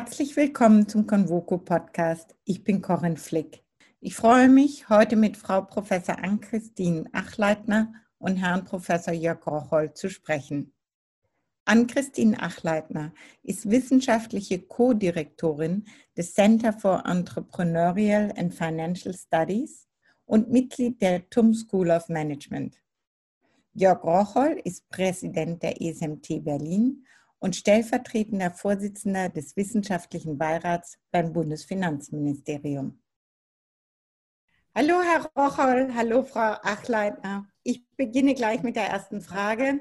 Herzlich willkommen zum Convoco Podcast. Ich bin Corinne Flick. Ich freue mich, heute mit Frau Professor Ann-Christine Achleitner und Herrn Professor Jörg Rocholl zu sprechen. Ann-Christine Achleitner ist wissenschaftliche Co-Direktorin des Center for Entrepreneurial and Financial Studies und Mitglied der TUM School of Management. Jörg Rocholl ist Präsident der ESMT Berlin und stellvertretender Vorsitzender des Wissenschaftlichen Beirats beim Bundesfinanzministerium. Hallo, Herr Rocholl, hallo, Frau Achleitner. Ich beginne gleich mit der ersten Frage.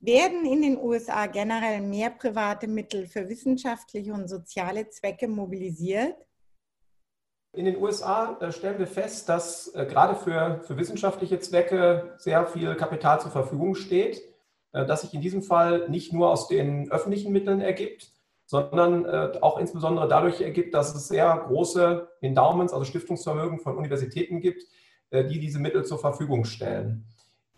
Werden in den USA generell mehr private Mittel für wissenschaftliche und soziale Zwecke mobilisiert? In den USA äh, stellen wir fest, dass äh, gerade für, für wissenschaftliche Zwecke sehr viel Kapital zur Verfügung steht, das sich in diesem Fall nicht nur aus den öffentlichen Mitteln ergibt, sondern auch insbesondere dadurch ergibt, dass es sehr große Endowments, also Stiftungsvermögen von Universitäten gibt, die diese Mittel zur Verfügung stellen.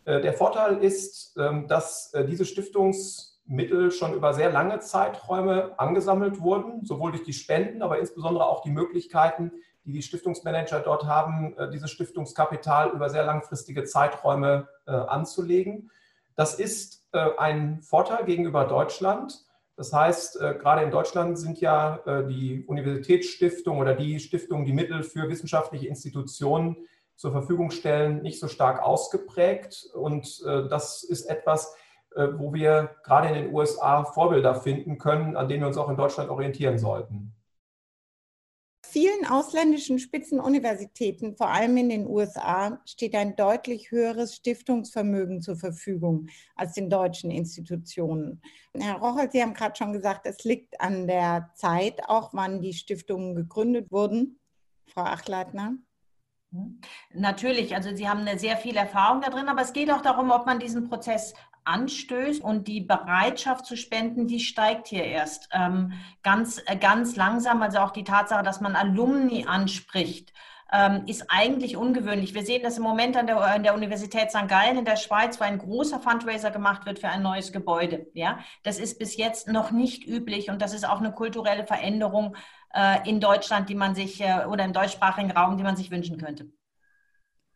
Äh, der Vorteil ist, ähm, dass äh, diese Stiftungsmittel schon über sehr lange Zeiträume angesammelt wurden, sowohl durch die Spenden, aber insbesondere auch die Möglichkeiten, die die Stiftungsmanager dort haben, äh, dieses Stiftungskapital über sehr langfristige Zeiträume anzulegen. Das ist ein Vorteil gegenüber Deutschland. Das heißt, gerade in Deutschland sind ja die Universitätsstiftung oder die Stiftung, die Mittel für wissenschaftliche Institutionen zur Verfügung stellen, nicht so stark ausgeprägt. Und äh, das ist etwas, äh, wo wir gerade in den USA Vorbilder finden können, an denen wir uns auch in Deutschland orientieren sollten. Vielen ausländischen Spitzenuniversitäten, vor allem in den USA, steht ein deutlich höheres Stiftungsvermögen zur Verfügung als den deutschen Institutionen. Herr Rochel, Sie haben gerade schon gesagt, es liegt an der Zeit, auch wann die Stiftungen gegründet wurden. Frau Achleitner. Natürlich, also Sie haben eine sehr viel Erfahrung da drin, aber es geht auch darum, ob man diesen Prozess anstößt und die Bereitschaft zu spenden, die steigt hier erst ähm, ganz, äh, ganz langsam. Also auch die Tatsache, dass man Alumni anspricht, ähm, ist eigentlich ungewöhnlich. Wir sehen das im Moment an der, an der Universität St. Gallen in der Schweiz, wo ein großer Fundraiser gemacht wird für ein neues Gebäude. Ja, das ist bis jetzt noch nicht üblich und das ist auch eine kulturelle Veränderung, äh, in Deutschland, die man sich äh, oder im deutschsprachigen Raum, die man sich wünschen könnte.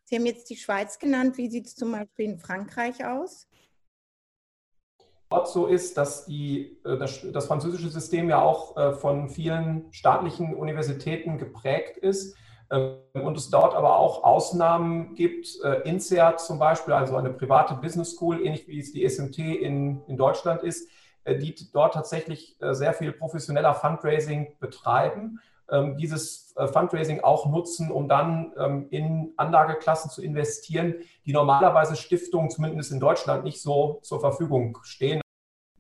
Sie haben jetzt die Schweiz genannt. Wie sieht es zum Beispiel in Frankreich aus? Dort so ist, dass die, äh, das, das, französische System ja auch von vielen staatlichen Universitäten geprägt ist und es dort aber auch Ausnahmen gibt. INSEAD zum Beispiel, also eine private Business School, ähnlich wie es die SMT in, in Deutschland ist, äh, die dort tatsächlich äh, sehr viel professioneller Fundraising betreiben, ähm, dieses äh, Fundraising auch nutzen, um dann ähm, in Anlageklassen zu investieren, die normalerweise Stiftungen zumindest in Deutschland nicht so zur Verfügung stehen.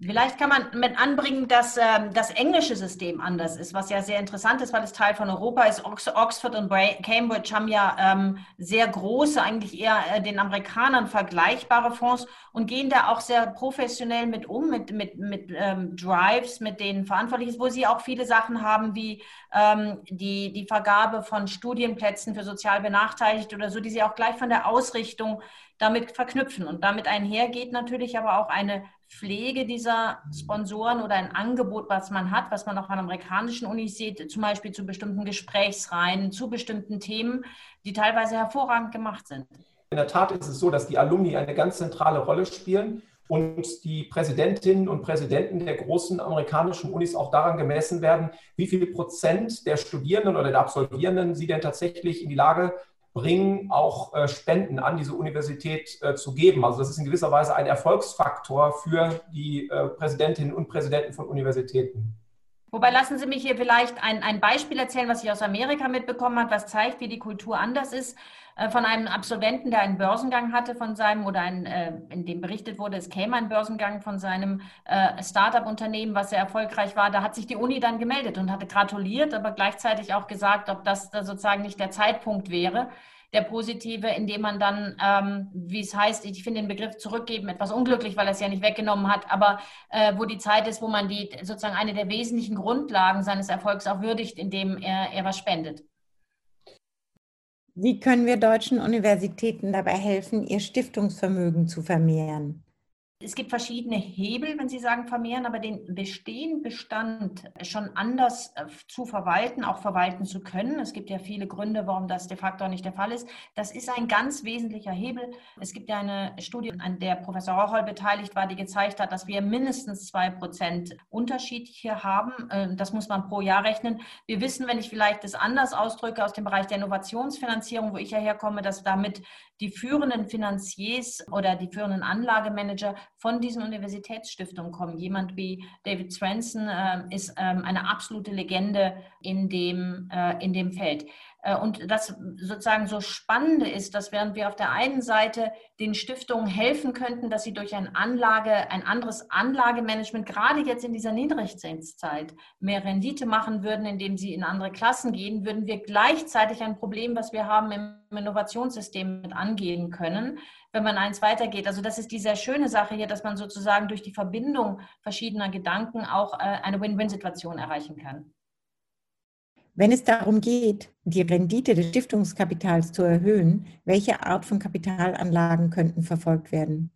Vielleicht kann man mit anbringen, dass ähm, das englische System anders ist, was ja sehr interessant ist, weil es Teil von Europa ist. Ox Oxford und Cambridge haben ja ähm, sehr große, eigentlich eher äh, den Amerikanern vergleichbare Fonds und gehen da auch sehr professionell mit um, mit, mit, mit ähm, Drives, mit denen verantwortlich ist, wo sie auch viele Sachen haben wie ähm, die, die Vergabe von Studienplätzen für sozial Benachteiligte oder so, die sie auch gleich von der Ausrichtung damit verknüpfen. Und damit einhergeht natürlich aber auch eine Pflege dieser Sponsoren oder ein Angebot, was man hat, was man auch an amerikanischen Unis sieht, zum Beispiel zu bestimmten Gesprächsreihen, zu bestimmten Themen, die teilweise hervorragend gemacht sind. In der Tat ist es so, dass die Alumni eine ganz zentrale Rolle spielen und die Präsidentinnen und Präsidenten der großen amerikanischen Unis auch daran gemessen werden, wie viel Prozent der Studierenden oder der Absolvierenden sie denn tatsächlich in die Lage bringen, auch äh, Spenden an diese Universität äh, zu geben. Also das ist in gewisser Weise ein Erfolgsfaktor für die äh, Präsidentinnen und Präsidenten von Universitäten. Wobei lassen Sie mich hier vielleicht ein, ein Beispiel erzählen, was ich aus Amerika mitbekommen habe, was zeigt, wie die Kultur anders ist. Von einem Absolventen, der einen Börsengang hatte von seinem, oder ein, in dem berichtet wurde, es käme ein Börsengang von seinem Startup-Unternehmen, was sehr erfolgreich war. Da hat sich die Uni dann gemeldet und hatte gratuliert, aber gleichzeitig auch gesagt, ob das sozusagen nicht der Zeitpunkt wäre, der positive, indem man dann, ähm, wie es heißt, ich finde den Begriff zurückgeben etwas unglücklich, weil er es ja nicht weggenommen hat, aber äh, wo die Zeit ist, wo man die sozusagen eine der wesentlichen Grundlagen seines Erfolgs auch würdigt, indem er, er was spendet. Wie können wir deutschen Universitäten dabei helfen, ihr Stiftungsvermögen zu vermehren? Es gibt verschiedene Hebel, wenn Sie sagen vermehren, aber den bestehenden Bestand schon anders äh, zu verwalten, auch verwalten zu können. Es gibt ja viele Gründe, warum das de facto nicht der Fall ist. Das ist ein ganz wesentlicher Hebel. Es gibt ja eine Studie, an der Professor Rocholl beteiligt war, die gezeigt hat, dass wir mindestens zwei Prozent Unterschied hier haben. Ähm, das muss man pro Jahr rechnen. Wir wissen, wenn ich vielleicht das anders ausdrücke, aus dem Bereich der Innovationsfinanzierung, wo ich ja herkomme, dass damit die führenden Finanziers oder die führenden Anlagemanager von diesen Universitätsstiftungen kommen. Jemand wie David Swenson äh, ist ähm, eine absolute Legende in dem, äh, in dem Feld. Äh, und das sozusagen so Spannende ist, dass während wir auf der einen Seite den Stiftungen helfen könnten, dass sie durch ein Anlage, ein anderes Anlagemanagement, gerade jetzt in dieser Niedrigzinszeit, mehr Rendite machen würden, indem sie in andere Klassen gehen, würden wir gleichzeitig ein Problem, was wir haben im Innovationssystem mit angehen können, wenn man eins weitergeht. Also das ist die sehr schöne Sache hier, dass man sozusagen durch die Verbindung verschiedener Gedanken auch äh, eine Win-Win-Situation erreichen kann. Wenn es darum geht, die Rendite des Stiftungskapitals zu erhöhen, welche Art von Kapitalanlagen könnten verfolgt werden?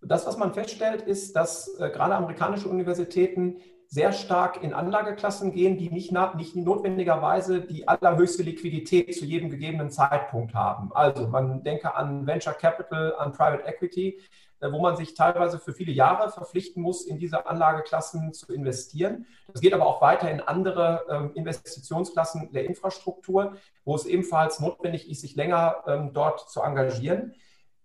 Das, was man feststellt, ist, dass äh, gerade amerikanische Universitäten sehr stark in Anlageklassen gehen, die nicht, nicht notwendigerweise die allerhöchste Liquidität zu jedem gegebenen Zeitpunkt haben. Also man denke an Venture Capital, an Private Equity. Äh, wo man sich teilweise für viele Jahre verpflichten muss, in diese Anlageklassen zu investieren. Das geht aber auch weiter in andere ähm, Investitionsklassen der Infrastruktur, wo es ebenfalls notwendig ist, sich länger ähm, dort zu engagieren.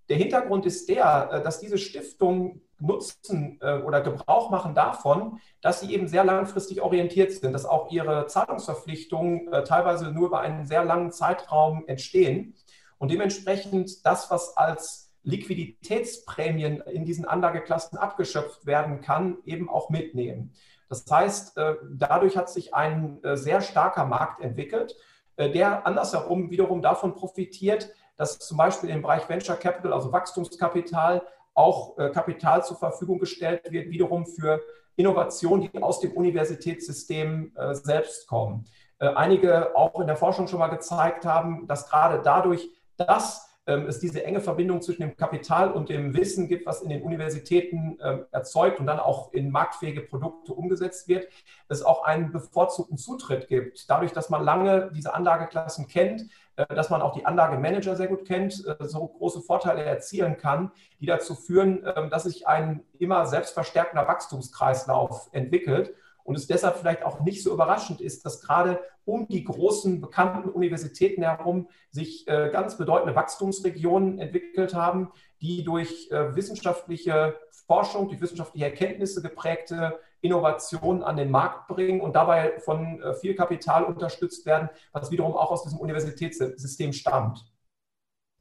Der Hintergrund ist der, äh, dass diese Stiftungen nutzen äh, oder Gebrauch machen davon, dass sie eben sehr langfristig orientiert sind, dass auch ihre Zahlungsverpflichtungen teilweise nur über einen sehr langen Zeitraum entstehen und dementsprechend das, was als Liquiditätsprämien in diesen Anlageklassen abgeschöpft werden kann, eben auch mitnehmen. Das heißt, äh, dadurch hat sich ein äh, sehr starker Markt entwickelt, äh, der andersherum wiederum davon profitiert, dass zum Beispiel im Bereich Venture Capital, also Wachstumskapital, auch Kapital zur Verfügung gestellt wird, wiederum für Innovationen, die aus dem Universitätssystem selbst kommen. Einige auch in der Forschung schon mal gezeigt haben, dass gerade dadurch, dass es diese enge Verbindung zwischen dem Kapital und dem Wissen gibt, was in den Universitäten ähm, erzeugt und dann auch in marktfähige Produkte umgesetzt wird, es auch einen bevorzugten Zutritt gibt. Dadurch, dass man lange diese Anlageklassen kennt, äh, dass man auch die Anlagemanager sehr gut kennt, äh, so große Vorteile erzielen kann, die dazu führen, ähm, dass sich ein immer selbstverstärkender Wachstumskreislauf entwickelt und es deshalb vielleicht auch nicht so überraschend ist, dass gerade um die großen bekannten Universitäten herum sich äh, ganz bedeutende Wachstumsregionen entwickelt haben, die durch äh, wissenschaftliche Forschung, durch wissenschaftliche Erkenntnisse geprägte Innovationen an den Markt bringen und dabei von äh, viel Kapital unterstützt werden, was wiederum auch aus diesem Universitätssystem stammt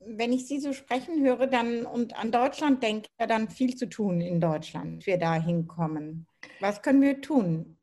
wenn ich Sie so sprechen höre dann und an Deutschland denke, dann viel zu tun in Deutschland, wir da hinkommen. Was können wir tun?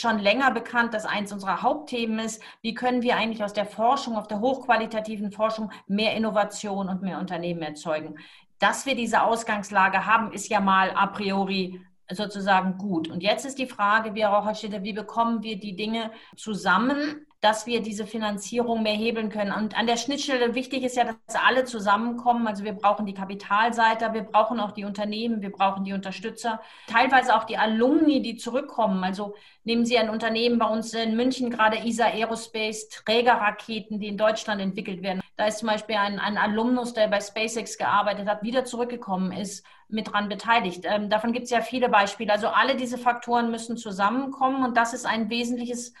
Schon länger bekannt, dass eins unserer Hauptthemen ist, wie können wir eigentlich aus der Forschung, auf der hochqualitativen Forschung mehr Innovation und mehr Unternehmen erzeugen. Dass wir diese Ausgangslage haben, ist ja mal a priori sozusagen gut. Und jetzt ist die Frage, wie Herr Raucherstädter, wie bekommen wir die Dinge zusammen, dass wir diese Finanzierung mehr hebeln können. Und an der Schnittstelle wichtig ist ja, dass alle zusammenkommen. Also wir brauchen die Kapitalseite, wir brauchen auch die Unternehmen, wir brauchen die Unterstützer, teilweise auch die Alumni, die zurückkommen. Also nehmen Sie ein Unternehmen bei uns in München, gerade ISA Aerospace, Trägerraketen, die in Deutschland entwickelt werden. Da ist zum Beispiel ein, ein Alumnus, der bei SpaceX gearbeitet hat, wieder zurückgekommen ist, mit dran beteiligt. Ähm, davon gibt es ja viele Beispiele. Also alle diese Faktoren müssen zusammenkommen und das ist ein wesentliches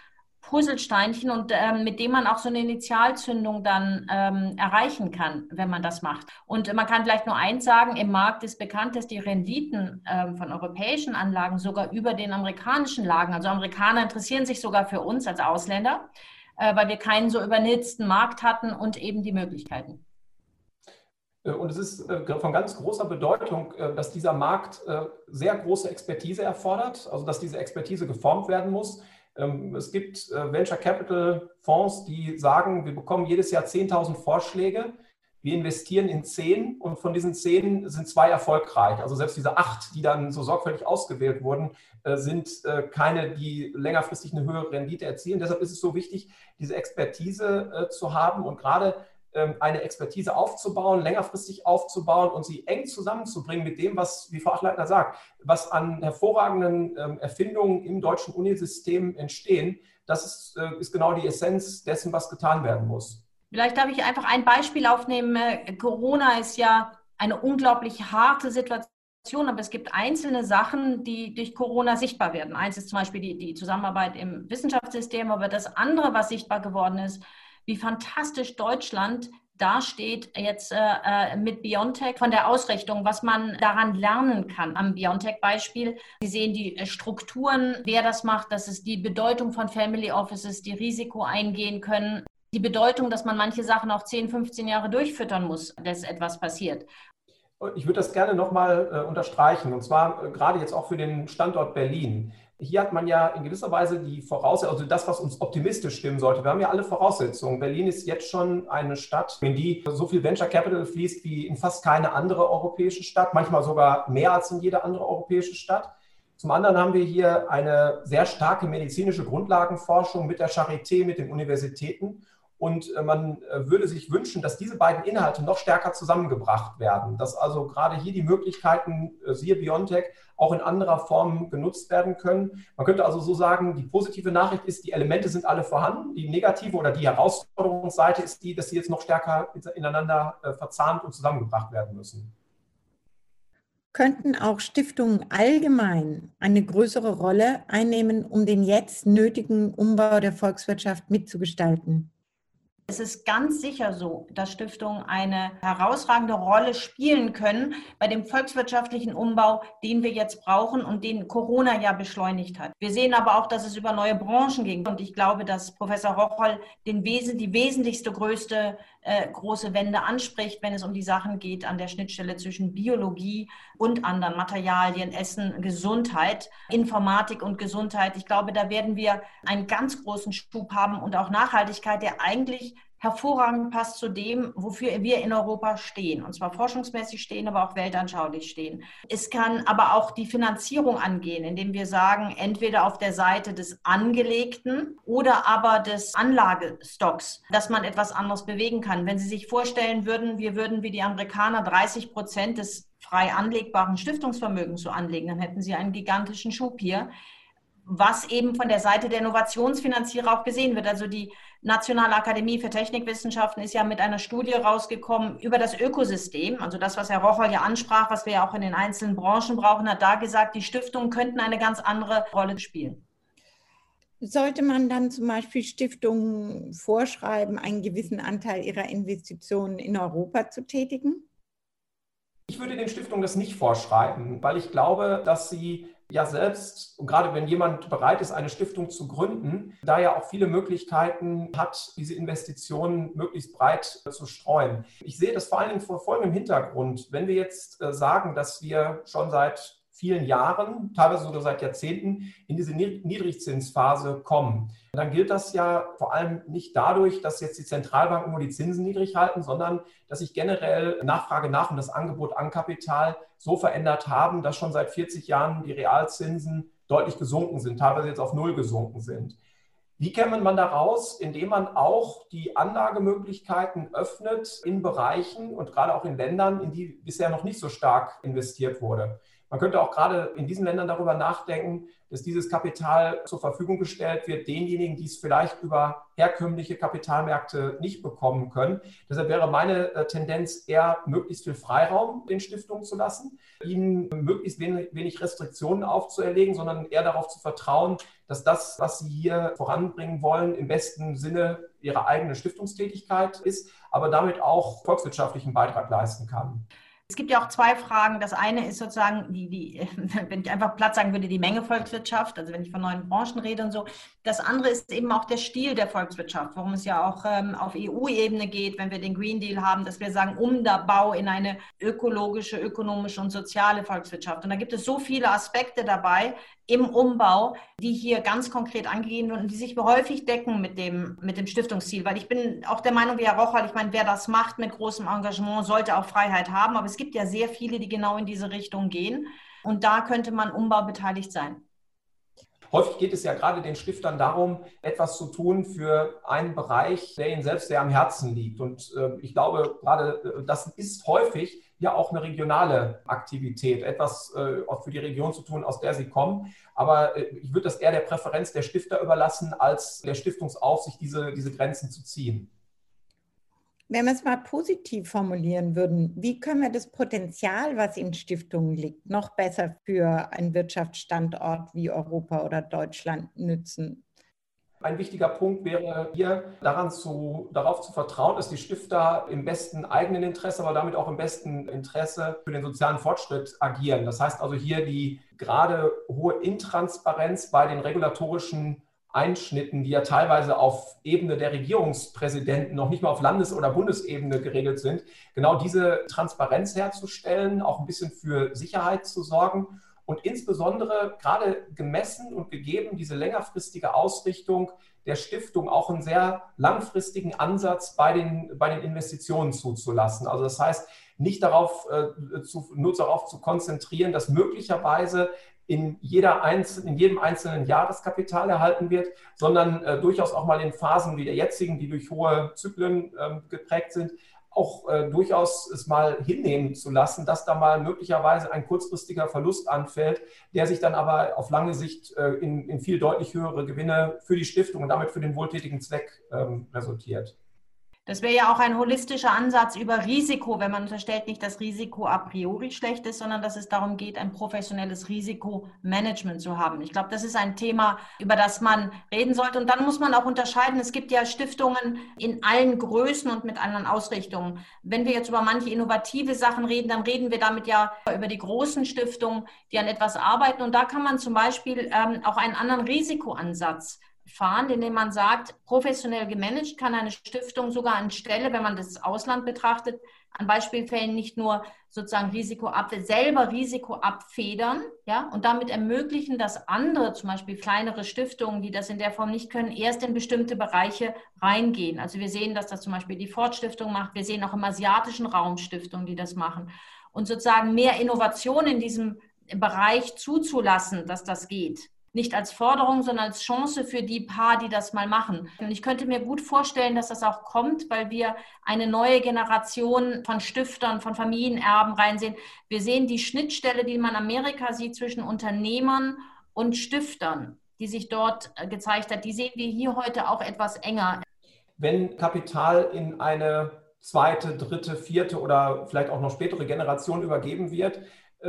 Puzzlesteinchen und ähm, mit dem man auch so eine Initialzündung dann ähm, erreichen kann, wenn man das macht. Und man kann vielleicht nur eins sagen, im Markt ist bekannt, dass die Renditen ähm, von europäischen Anlagen sogar über den amerikanischen lagen. Also Amerikaner interessieren sich sogar für uns als Ausländer, äh, weil wir keinen so übernitzten Markt hatten und eben die Möglichkeiten. Äh, und es ist äh, von ganz großer Bedeutung, äh, dass dieser Markt sehr große Expertise erfordert, also dass diese Expertise geformt werden muss. Ähm, es gibt äh, Venture Capital Fonds, die sagen, wir bekommen jedes Jahr 10.000 Vorschläge. Wir investieren in zehn und von diesen zehn sind zwei erfolgreich. Also selbst diese acht, die dann so sorgfältig ausgewählt wurden, äh, sind äh, keine, die längerfristig eine höhere Rendite erzielen. Deshalb ist es so wichtig, diese Expertise zu haben und gerade eine Expertise aufzubauen, längerfristig aufzubauen und sie eng zusammenzubringen mit dem, was, wie Frau Achleitner sagt, was an hervorragenden ähm, Erfindungen im deutschen Unisystem entstehen. Das ist, äh, ist genau die Essenz dessen, was getan werden muss. Vielleicht darf ich einfach ein Beispiel aufnehmen. Corona ist ja eine unglaublich harte Situation, aber es gibt einzelne Sachen, die durch Corona sichtbar werden. Eins ist zum Beispiel die, die Zusammenarbeit im Wissenschaftssystem, aber das andere, was sichtbar geworden ist, wie fantastisch Deutschland dasteht jetzt äh, äh, mit Biontech von der Ausrichtung, was man daran lernen kann am Biontech-Beispiel. Sie sehen die äh, Strukturen, wer das macht, das ist die Bedeutung von Family Offices, die Risiko eingehen können, die Bedeutung, dass man manche Sachen auch 10, 15 Jahre durchfüttern muss, dass etwas passiert. Ich würde das gerne nochmal äh, unterstreichen, und zwar äh, gerade jetzt auch für den Standort Berlin. Hier hat man ja in gewisser Weise die Voraussetzungen, also das, was uns optimistisch stimmen sollte. Wir haben ja alle Voraussetzungen. Berlin ist jetzt schon eine Stadt, in die so viel Venture Capital fließt wie in fast keine andere europäische Stadt, manchmal sogar mehr als in jede andere europäische Stadt. Zum anderen haben wir hier eine sehr starke medizinische Grundlagenforschung mit der Charité, mit den Universitäten. Und äh, man äh, würde sich wünschen, dass diese beiden Inhalte noch stärker zusammengebracht werden, dass also gerade hier die Möglichkeiten, äh, siehe Biontech, auch in anderer Form genutzt werden können. Man könnte also so sagen, die positive Nachricht ist, die Elemente sind alle vorhanden. Die negative oder die Herausforderungsseite ist die, dass sie jetzt noch stärker ineinander verzahnt und zusammengebracht werden müssen. Könnten auch Stiftungen allgemein eine größere Rolle einnehmen, um den jetzt nötigen Umbau der Volkswirtschaft mitzugestalten? Es ist ganz sicher so, dass Stiftungen eine herausragende Rolle spielen können bei dem volkswirtschaftlichen Umbau, den wir jetzt brauchen und den Corona ja beschleunigt hat. Wir sehen aber auch, dass es über neue Branchen ging. Und ich glaube, dass Professor Rocholl den Wesen, die wesentlichste, größte äh, große Wende anspricht, wenn es um die Sachen geht an der Schnittstelle zwischen Biologie und anderen Materialien, Essen, Gesundheit, Informatik und Gesundheit. Ich glaube, da werden wir einen ganz großen Schub haben und auch Nachhaltigkeit, der eigentlich hervorragend passt zu dem, wofür wir in Europa stehen. Und zwar forschungsmäßig stehen, aber auch weltanschaulich stehen. Es kann aber auch die Finanzierung angehen, indem wir sagen, entweder auf der Seite des Angelegten oder aber des Anlagestocks, dass man etwas anderes bewegen kann. Wenn Sie sich vorstellen würden, wir würden wie die Amerikaner 30 Prozent des frei anlegbaren Stiftungsvermögens so anlegen, dann hätten Sie einen gigantischen Schub hier was eben von der Seite der Innovationsfinanzierer auch gesehen wird. Also die Nationale Akademie für Technikwissenschaften ist ja mit einer Studie rausgekommen über das Ökosystem, also das, was Herr Rocher ja ansprach, was wir ja auch in den einzelnen Branchen brauchen, hat da gesagt, die Stiftungen könnten eine ganz andere Rolle spielen. Sollte man dann zum Beispiel Stiftungen vorschreiben, einen gewissen Anteil ihrer Investitionen in Europa zu tätigen? Ich würde den Stiftungen das nicht vorschreiben, weil ich glaube, dass sie ja selbst, und gerade wenn jemand bereit ist, eine Stiftung zu gründen, da ja auch viele Möglichkeiten hat, diese Investitionen möglichst breit zu streuen. Ich sehe das vor allen Dingen vor folgendem Hintergrund. Wenn wir jetzt äh, sagen, dass wir schon seit vielen Jahren, teilweise sogar seit Jahrzehnten, in diese Niedrigzinsphase kommen. Dann gilt das ja vor allem nicht dadurch, dass jetzt die Zentralbanken nur die Zinsen niedrig halten, sondern dass sich generell Nachfrage nach und das Angebot an Kapital so verändert haben, dass schon seit 40 Jahren die Realzinsen deutlich gesunken sind, teilweise jetzt auf Null gesunken sind. Wie käme man da raus? Indem man auch die Anlagemöglichkeiten öffnet in Bereichen und gerade auch in Ländern, in die bisher noch nicht so stark investiert wurde. Man könnte auch gerade in diesen Ländern darüber nachdenken, dass dieses Kapital zur Verfügung gestellt wird, denjenigen, die es vielleicht über herkömmliche Kapitalmärkte nicht bekommen können. Deshalb wäre meine äh, Tendenz eher, möglichst viel Freiraum den Stiftungen zu lassen, ihnen möglichst wenig Restriktionen aufzuerlegen, sondern eher darauf zu vertrauen, dass das, was sie hier voranbringen wollen, im besten Sinne ihrer eigenen Stiftungstätigkeit ist, aber damit auch volkswirtschaftlichen Beitrag leisten kann. Es gibt ja auch zwei Fragen. Das eine ist sozusagen, die, die, wenn ich einfach platt sagen würde, die Menge Volkswirtschaft, also wenn ich von neuen Branchen rede und so. Das andere ist eben auch der Stil der Volkswirtschaft, worum es ja auch ähm, auf EU-Ebene geht, wenn wir den Green Deal haben, dass wir sagen, Umbau in eine ökologische, ökonomische und soziale Volkswirtschaft. Und da gibt es so viele Aspekte dabei, im Umbau, die hier ganz konkret angegeben werden und die sich häufig decken mit dem, mit dem Stiftungsziel. Weil ich bin auch der Meinung, wie Herr Rochal, ich meine, wer das macht mit großem Engagement, sollte auch Freiheit haben. Aber es gibt ja sehr viele, die genau in diese Richtung gehen. Und da könnte man Umbau beteiligt sein. Häufig geht es ja gerade den Stiftern darum, etwas zu tun für einen Bereich, der ihnen selbst sehr am Herzen liegt. Und äh, ich glaube, gerade äh, das ist häufig ja auch eine regionale Aktivität, etwas äh, für die Region zu tun, aus der sie kommen. Aber äh, ich würde das eher der Präferenz der Stifter überlassen, als der Stiftungsaufsicht diese, diese Grenzen zu ziehen. Wenn wir es mal positiv formulieren würden, wie können wir das Potenzial, was in Stiftungen liegt, noch besser für einen Wirtschaftsstandort wie Europa oder Deutschland nützen? Ein wichtiger Punkt wäre hier daran zu, darauf zu vertrauen, dass die Stifter im besten eigenen Interesse, aber damit auch im besten Interesse für den sozialen Fortschritt agieren. Das heißt also hier die gerade hohe Intransparenz bei den regulatorischen Einschnitten, die ja teilweise auf Ebene der Regierungspräsidenten, noch nicht mal auf Landes- oder Bundesebene geregelt sind, genau diese Transparenz herzustellen, auch ein bisschen für Sicherheit zu sorgen und insbesondere gerade gemessen und gegeben diese längerfristige Ausrichtung der Stiftung auch einen sehr langfristigen Ansatz bei den, bei den Investitionen zuzulassen. Also das heißt, nicht darauf, äh, zu, nur darauf zu konzentrieren, dass möglicherweise in, jeder einzelnen, in jedem einzelnen Jahr das Kapital erhalten wird, sondern äh, durchaus auch mal in Phasen wie der jetzigen, die durch hohe Zyklen äh, geprägt sind, auch äh, durchaus es mal hinnehmen zu lassen, dass da mal möglicherweise ein kurzfristiger Verlust anfällt, der sich dann aber auf lange Sicht äh, in, in, viel deutlich höhere Gewinne für die Stiftung und damit für den wohltätigen Zweck ähm, resultiert. Das wäre ja auch ein holistischer Ansatz über Risiko, wenn man unterstellt nicht, dass Risiko a priori schlecht ist, sondern dass es darum geht, ein professionelles Risikomanagement zu haben. Ich glaube, das ist ein Thema, über das man reden sollte. Und dann muss man auch unterscheiden. Es gibt ja Stiftungen in allen Größen und mit anderen Ausrichtungen. Wenn wir jetzt über manche innovative Sachen reden, dann reden wir damit ja über die großen Stiftungen, die an etwas arbeiten. Und da kann man zum Beispiel ähm, auch einen anderen Risikoansatz fahren, indem man sagt, professionell gemanagt kann eine Stiftung sogar anstelle, wenn man das Ausland betrachtet, an Beispielfällen nicht nur sozusagen Risiko ab, selber Risiko abfedern, ja, und damit ermöglichen, dass andere, zum Beispiel kleinere Stiftungen, die das in der Form nicht können, erst in bestimmte Bereiche reingehen. Also wir sehen, dass das zum Beispiel die Fortstiftung macht. Wir sehen auch im asiatischen Raum Stiftungen, die das machen. Und sozusagen mehr Innovation in diesem Bereich zuzulassen, dass das geht nicht als Forderung, sondern als Chance für die paar, die das mal machen. Und ich könnte mir gut vorstellen, dass das auch kommt, weil wir eine neue Generation von Stiftern, von Familienerben reinsehen. Wir sehen die Schnittstelle, die man in Amerika sieht zwischen Unternehmern und Stiftern, die sich dort äh, gezeigt hat. Die sehen wir hier heute auch etwas enger. Wenn Kapital in eine zweite, dritte, vierte oder vielleicht auch noch spätere Generation übergeben wird,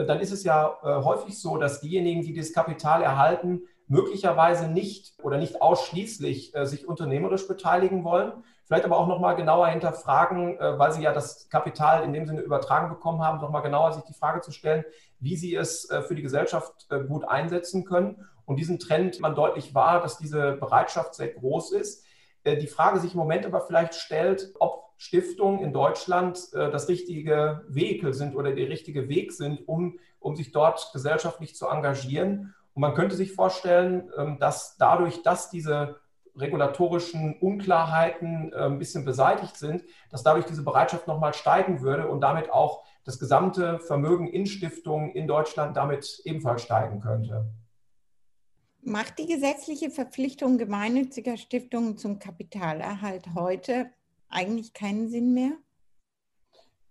dann ist es ja äh, häufig so, dass diejenigen, die dieses Kapital erhalten, möglicherweise nicht oder nicht ausschließlich äh, sich unternehmerisch beteiligen wollen, vielleicht aber auch nochmal genauer hinterfragen, weil sie ja das Kapital in dem Sinne übertragen bekommen haben, nochmal genauer sich die Frage zu stellen, wie sie es für die Gesellschaft gut einsetzen können. Und diesen Trend man deutlich wahr, dass diese Bereitschaft sehr groß ist. Die Frage sich im Moment aber vielleicht stellt, ob Stiftungen in Deutschland äh, das richtige Vehikel sind oder der richtige Weg sind, um, um sich dort gesellschaftlich zu engagieren. Und man könnte sich vorstellen, ähm, dass dadurch, dass diese regulatorischen Unklarheiten äh, ein bisschen beseitigt sind, dass dadurch diese Bereitschaft nochmal steigen würde und damit auch das gesamte Vermögen in Stiftungen in Deutschland damit ebenfalls steigen könnte. Macht die gesetzliche Verpflichtung gemeinnütziger Stiftungen zum Kapitalerhalt heute eigentlich keinen Sinn mehr?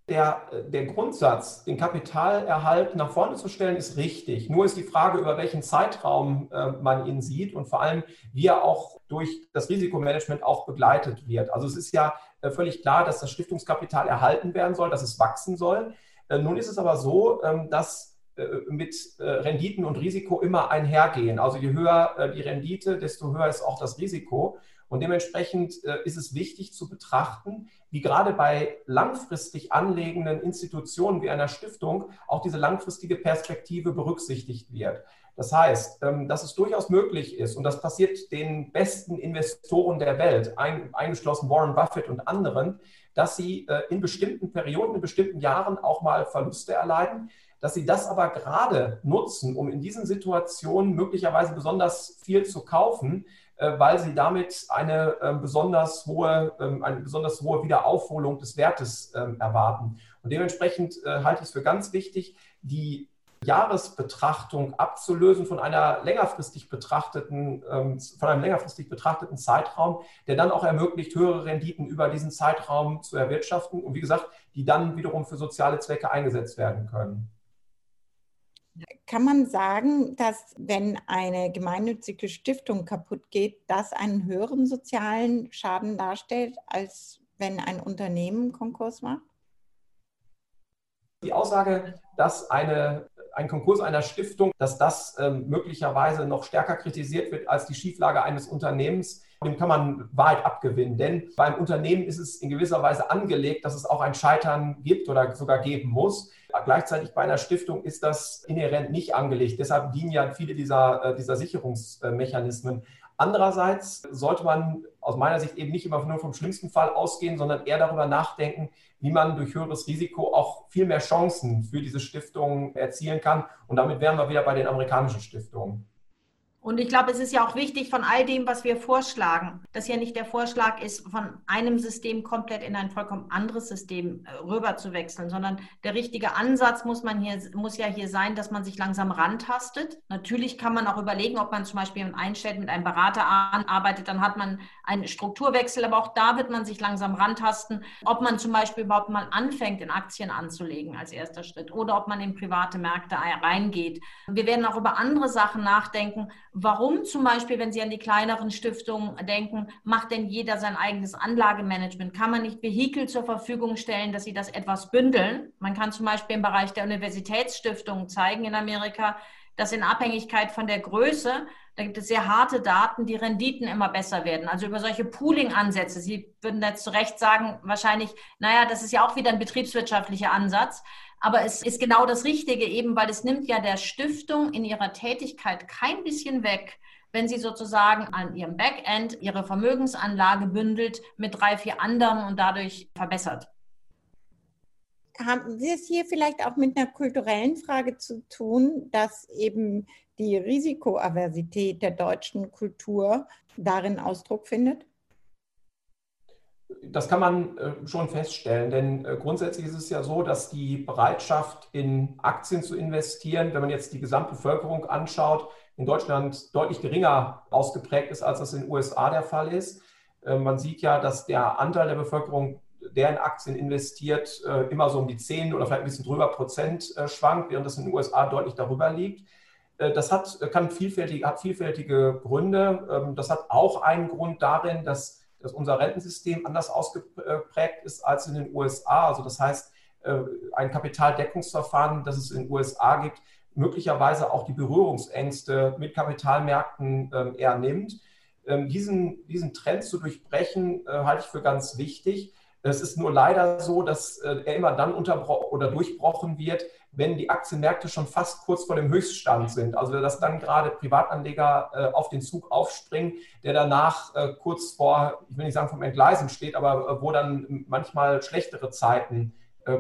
Der, der Grundsatz, den Kapitalerhalt nach vorne zu stellen, ist richtig. Nur ist die Frage, über welchen Zeitraum äh, man ihn sieht und vor allem, wie er auch durch das Risikomanagement auch begleitet wird. Also es ist ja äh, völlig klar, dass das Stiftungskapital erhalten werden soll, dass es wachsen soll. Äh, nun ist es aber so, ähm, dass äh, mit äh, Renditen und Risiko immer einhergehen. Also je höher äh, die Rendite, desto höher ist auch das Risiko. Und dementsprechend äh, ist es wichtig zu betrachten, wie gerade bei langfristig anlegenden Institutionen wie einer Stiftung auch diese langfristige Perspektive berücksichtigt wird. Das heißt, ähm, dass es durchaus möglich ist, und das passiert den besten Investoren der Welt, eingeschlossen Warren Buffett und anderen, dass sie äh, in bestimmten Perioden, in bestimmten Jahren auch mal Verluste erleiden, dass sie das aber gerade nutzen, um in diesen Situationen möglicherweise besonders viel zu kaufen, weil sie damit eine ähm, besonders hohe, ähm, eine besonders hohe Wiederaufholung des Wertes ähm, erwarten. Und dementsprechend äh, halte ich es für ganz wichtig, die Jahresbetrachtung abzulösen von einer längerfristig betrachteten, von einem längerfristig betrachteten Zeitraum, der dann auch ermöglicht, höhere Renditen über diesen Zeitraum zu erwirtschaften und wie gesagt, die dann wiederum für soziale Zwecke eingesetzt werden können. Kann man sagen, dass wenn eine gemeinnützige Stiftung kaputt geht, das einen höheren sozialen Schaden darstellt, als wenn ein Unternehmen Konkurs macht? Die Aussage, dass eine, ein Konkurs einer Stiftung, dass das ähm, möglicherweise noch stärker kritisiert wird als die Schieflage eines Unternehmens, dem kann man Wahrheit abgewinnen. Denn beim Unternehmen ist es in gewisser Weise angelegt, dass es auch ein Scheitern gibt oder sogar geben muss. Gleichzeitig bei einer Stiftung ist das inhärent nicht angelegt. Deshalb dienen ja viele dieser, äh, dieser Sicherungsmechanismen. Andererseits sollte man aus meiner Sicht eben nicht immer nur vom schlimmsten Fall ausgehen, sondern eher darüber nachdenken, wie man durch höheres Risiko auch viel mehr Chancen für diese Stiftungen erzielen kann. Und damit wären wir wieder bei den amerikanischen Stiftungen. Und ich glaube, es ist ja auch wichtig von all dem, was wir vorschlagen, dass ja nicht der Vorschlag ist, von einem System komplett in ein vollkommen anderes System äh, rüber zu wechseln, sondern der richtige Ansatz muss man hier, muss ja hier sein, dass man sich langsam rantastet. Natürlich kann man auch überlegen, ob man zum Beispiel einstellt, mit einem Berater arbeitet, dann hat man einen Strukturwechsel, aber auch da wird man sich langsam rantasten, ob man zum Beispiel überhaupt mal anfängt, in Aktien anzulegen als erster Schritt oder ob man in private Märkte reingeht. Wir werden auch über andere Sachen nachdenken, Warum zum Beispiel, wenn Sie an die kleineren Stiftungen denken, macht denn jeder sein eigenes Anlagemanagement? Kann man nicht Vehikel zur Verfügung stellen, dass Sie das etwas bündeln? Man kann zum Beispiel im Bereich der Universitätsstiftungen zeigen in Amerika, dass in Abhängigkeit von der Größe, da gibt es sehr harte Daten, die Renditen immer besser werden. Also über solche Pooling-Ansätze. Sie würden jetzt zu Recht sagen, wahrscheinlich, naja, das ist ja auch wieder ein betriebswirtschaftlicher Ansatz. Aber es ist genau das Richtige eben, weil es nimmt ja der Stiftung in ihrer Tätigkeit kein bisschen weg, wenn sie sozusagen an ihrem Backend ihre Vermögensanlage bündelt mit drei, vier anderen und dadurch verbessert. Haben Sie es hier vielleicht auch mit einer kulturellen Frage zu tun, dass eben die Risikoaversität der deutschen Kultur darin Ausdruck findet? das kann man äh, schon feststellen, denn äh, grundsätzlich ist es ja so, dass die Bereitschaft in Aktien zu investieren, wenn man jetzt die Gesamtbevölkerung anschaut, in Deutschland deutlich geringer ausgeprägt ist, als das in den USA der Fall ist. Äh, man sieht ja, dass der Anteil der Bevölkerung, der in Aktien investiert, immer so um die 10 oder vielleicht ein bisschen drüber Prozent schwankt, während das in den USA deutlich darüber liegt. Das hat, kann vielfältige, hat vielfältige Gründe. Ähm, das hat auch einen Grund darin, dass dass unser Rentensystem anders ausgeprägt ist als in den USA. Also das heißt, äh, ein Kapitaldeckungsverfahren, das es in den USA gibt, möglicherweise auch die Berührungsängste mit Kapitalmärkten ähm, eher nimmt. Ähm, diesen, diesen Trend zu durchbrechen, äh, halte ich für ganz wichtig. Es ist nur leider so, dass äh, er immer dann unterbrochen oder durchbrochen wird, wenn die Aktienmärkte schon fast kurz vor dem Höchststand sind. Also dass dann gerade Privatanleger äh, auf den Zug aufspringen, der danach äh, kurz vor, ich will nicht sagen vom Entgleisen steht, aber wo dann manchmal schlechtere Zeiten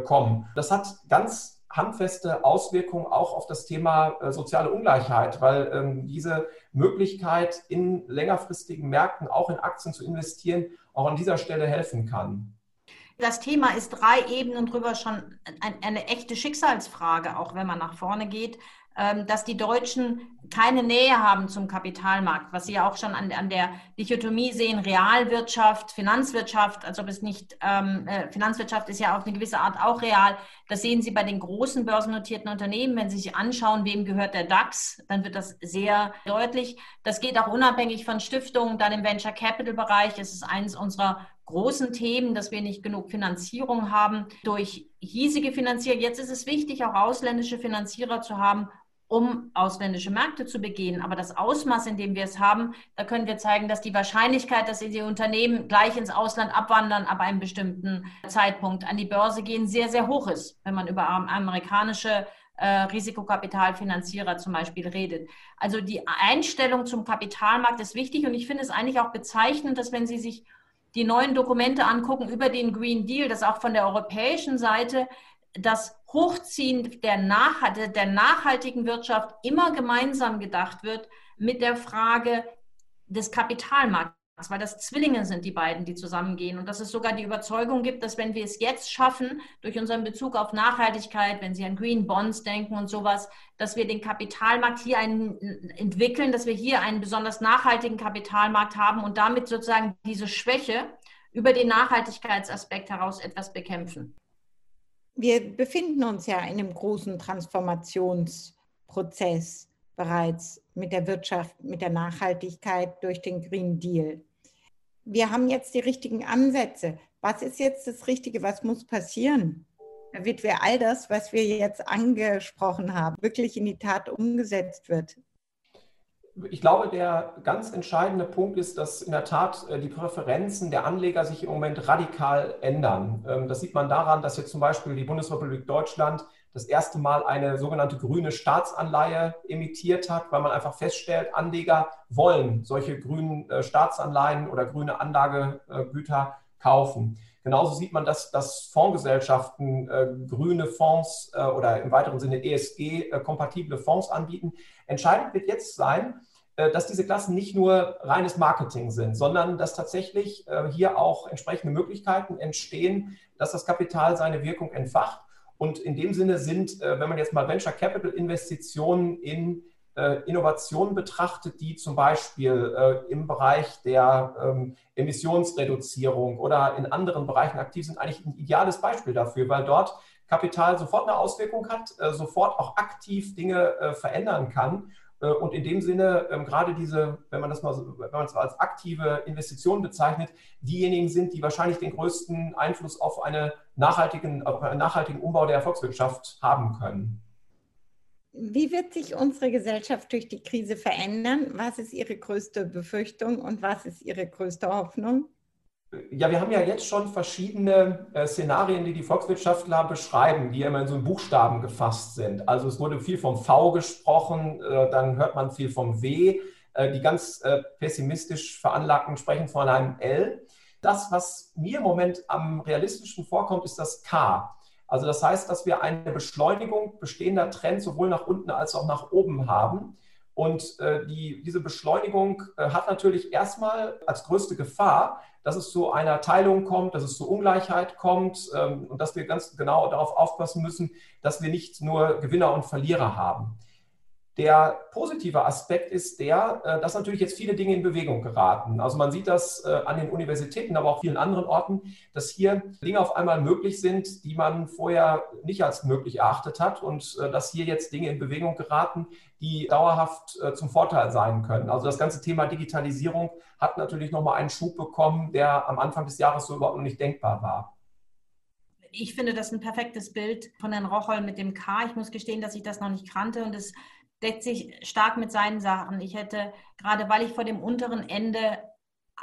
kommen. Das hat ganz handfeste Auswirkungen auch auf das Thema soziale Ungleichheit, weil ähm, diese Möglichkeit in längerfristigen Märkten auch in Aktien zu investieren auch an dieser Stelle helfen kann. Das Thema ist drei Ebenen drüber schon eine echte Schicksalsfrage, auch wenn man nach vorne geht, ähm, dass die Deutschen keine Nähe haben zum Kapitalmarkt, was Sie ja auch schon an, an der Dichotomie sehen, Realwirtschaft, Finanzwirtschaft, als ob es nicht, ähm, äh, Finanzwirtschaft ist ja auf eine gewisse Art auch real. Das sehen Sie bei den großen börsennotierten Unternehmen. Wenn Sie sich anschauen, wem gehört der DAX, dann wird das sehr deutlich. Das geht auch unabhängig von Stiftungen. Dann im Venture Capital Bereich ist es eines unserer großen Themen, dass wir nicht genug Finanzierung haben durch hiesige Finanzierer. Jetzt ist es wichtig, auch ausländische Finanzierer zu haben, um ausländische Märkte zu begehen. Aber das Ausmaß, in dem wir es haben, da können wir zeigen, dass die Wahrscheinlichkeit, dass die Unternehmen gleich ins Ausland abwandern, ab einem bestimmten Zeitpunkt an die Börse gehen, sehr, sehr hoch ist, wenn man über amerikanische äh, Risikokapitalfinanzierer zum Beispiel redet. Also die Einstellung zum Kapitalmarkt ist wichtig und ich finde es eigentlich auch bezeichnend, dass wenn Sie sich die neuen Dokumente angucken über den Green Deal, dass auch von der europäischen Seite das Hochziehen der, Nach der nachhaltigen Wirtschaft immer gemeinsam gedacht wird mit der Frage des Kapitalmarkts. Weil das Zwillinge sind, die beiden, die zusammengehen. Und dass es sogar die Überzeugung gibt, dass wenn wir es jetzt schaffen, durch unseren Bezug auf Nachhaltigkeit, wenn Sie an Green Bonds denken und sowas, dass wir den Kapitalmarkt hier einen, entwickeln, dass wir hier einen besonders nachhaltigen Kapitalmarkt haben und damit sozusagen diese Schwäche über den Nachhaltigkeitsaspekt heraus etwas bekämpfen. Wir befinden uns ja in einem großen Transformationsprozess bereits mit der Wirtschaft, mit der Nachhaltigkeit durch den Green Deal. Wir haben jetzt die richtigen Ansätze. Was ist jetzt das Richtige? Was muss passieren? Damit wir all das, was wir jetzt angesprochen haben, wirklich in die Tat umgesetzt wird. Ich glaube, der ganz entscheidende Punkt ist, dass in der Tat äh, die Präferenzen der Anleger sich im Moment radikal ändern. Ähm, das sieht man daran, dass jetzt zum Beispiel die Bundesrepublik Deutschland das erste Mal eine sogenannte grüne Staatsanleihe emittiert hat, weil man einfach feststellt, Anleger wollen solche grünen äh, Staatsanleihen oder grüne Anlagegüter kaufen. Genauso sieht man, dass, dass Fondsgesellschaften äh, grüne Fonds äh, oder im weiteren Sinne ESG-kompatible äh, Fonds anbieten. Entscheidend wird jetzt sein, äh, dass diese Klassen nicht nur reines Marketing sind, sondern dass tatsächlich äh, hier auch entsprechende Möglichkeiten entstehen, dass das Kapital seine Wirkung entfacht und in dem Sinne sind, äh, wenn man jetzt mal Venture Capital Investitionen in äh, Innovationen betrachtet, die zum Beispiel äh, im Bereich der ähm, Emissionsreduzierung oder in anderen Bereichen aktiv sind, eigentlich ein ideales Beispiel dafür, weil dort Kapital sofort eine Auswirkung hat, sofort auch aktiv Dinge verändern kann und in dem Sinne, ähm, gerade diese, wenn man das mal wenn man es als aktive Investition bezeichnet, diejenigen sind, die wahrscheinlich den größten Einfluss auf, eine nachhaltigen, auf einen nachhaltigen Umbau der Volkswirtschaft haben können. Wie wird sich unsere Gesellschaft durch die Krise verändern? Was ist Ihre größte Befürchtung und was ist Ihre größte Hoffnung? Ja, wir haben ja jetzt schon verschiedene äh, Szenarien, die die Volkswirtschaftler beschreiben, die immer in so Buchstaben gefasst sind. Also es wurde viel vom V gesprochen, äh, dann hört man viel vom W. Äh, die ganz äh, pessimistisch veranlagten sprechen von einem L. Das, was mir im Moment am realistischen vorkommt, ist das K. Also das heißt, dass wir eine Beschleunigung bestehender Trends sowohl nach unten als auch nach oben haben. Und äh, die, diese Beschleunigung äh, hat natürlich erstmal als größte Gefahr, dass es zu einer Teilung kommt, dass es zu Ungleichheit kommt ähm, und dass wir ganz genau darauf aufpassen müssen, dass wir nicht nur Gewinner und Verlierer haben. Der positive Aspekt ist der, äh, dass natürlich jetzt viele Dinge in Bewegung geraten. Also man sieht das äh, an den Universitäten, aber auch vielen anderen Orten, dass hier Dinge auf einmal möglich sind, die man vorher nicht als möglich erachtet hat und äh, dass hier jetzt Dinge in Bewegung geraten, die dauerhaft zum Vorteil sein können. Also das ganze Thema Digitalisierung hat natürlich nochmal einen Schub bekommen, der am Anfang des Jahres so überhaupt noch nicht denkbar war. Ich finde das ein perfektes Bild von Herrn Rocholl mit dem K. Ich muss gestehen, dass ich das noch nicht kannte und es deckt sich stark mit seinen Sachen. Ich hätte, gerade weil ich vor dem unteren Ende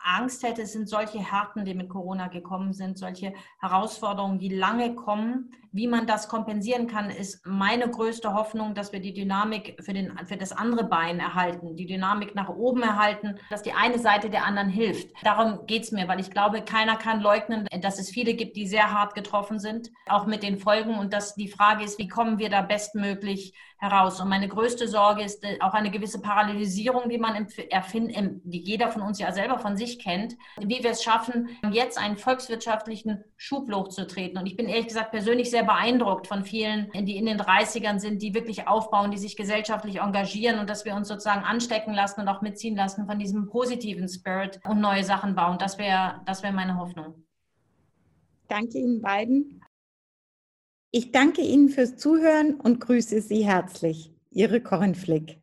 Angst hätte, sind solche Härten, die mit Corona gekommen sind, solche Herausforderungen, die lange kommen. Wie man das kompensieren kann, ist meine größte Hoffnung, dass wir die Dynamik für, den, für das andere Bein erhalten, die Dynamik nach oben erhalten, dass die eine Seite der anderen hilft. Darum geht es mir, weil ich glaube, keiner kann leugnen, dass es viele gibt, die sehr hart getroffen sind, auch mit den Folgen. Und dass die Frage ist, wie kommen wir da bestmöglich heraus. Und meine größte Sorge ist äh, auch eine gewisse Parallelisierung, die man erfinden, die jeder von uns ja selber von sich kennt, wie wir es schaffen, jetzt einen volkswirtschaftlichen Schubloch zu treten. Und ich bin ehrlich gesagt persönlich sehr beeindruckt von vielen, die in den 30ern sind, die wirklich aufbauen, die sich gesellschaftlich engagieren und dass wir uns sozusagen anstecken lassen und auch mitziehen lassen von diesem positiven Spirit und neue Sachen bauen. Das wäre das wäre meine Hoffnung. Danke Ihnen beiden. Ich danke Ihnen fürs Zuhören und grüße Sie herzlich. Ihre Corinne Flick.